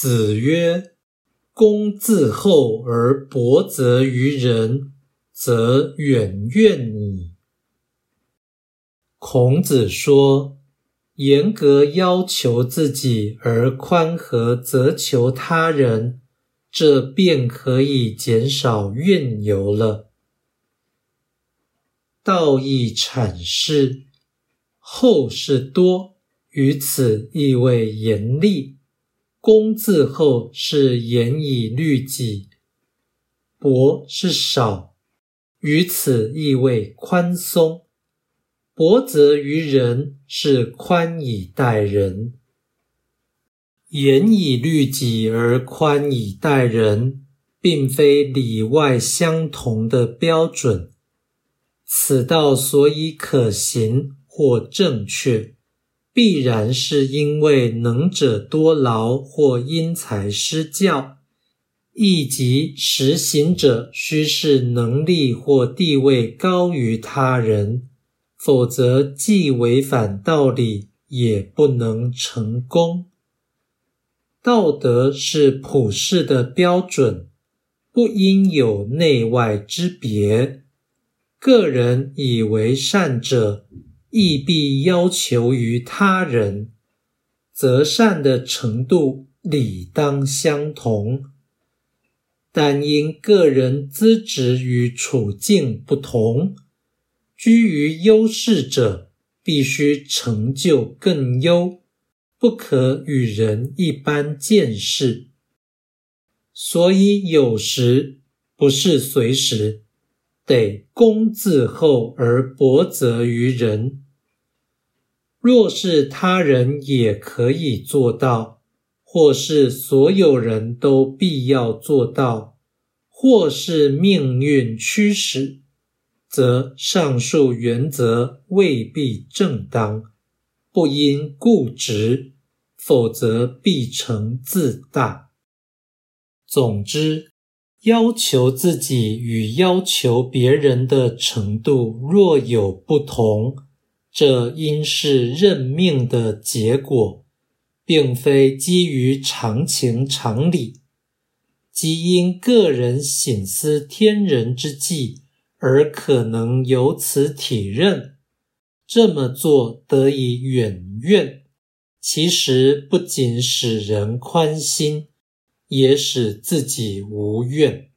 子曰：“公自厚而薄责于人，则远怨矣。”孔子说：“严格要求自己而宽和责求他人，这便可以减少怨尤了。”道义阐释：“厚是多，于此意味严厉。”公字后是严以律己，薄是少，于此意味宽松。薄则于人是宽以待人，严以律己而宽以待人，并非里外相同的标准。此道所以可行或正确。必然是因为能者多劳或因材施教，亦即实行者须是能力或地位高于他人，否则既违反道理，也不能成功。道德是普世的标准，不应有内外之别。个人以为善者。亦必要求于他人，则善的程度理当相同。但因个人资质与处境不同，居于优势者必须成就更优，不可与人一般见识。所以有时不是随时。得公自厚而薄责于人。若是他人也可以做到，或是所有人都必要做到，或是命运驱使，则上述原则未必正当，不应固执，否则必成自大。总之。要求自己与要求别人的程度若有不同，这应是认命的结果，并非基于常情常理，即因个人省思天人之际而可能由此体认，这么做得以远怨，其实不仅使人宽心。也使自己无怨。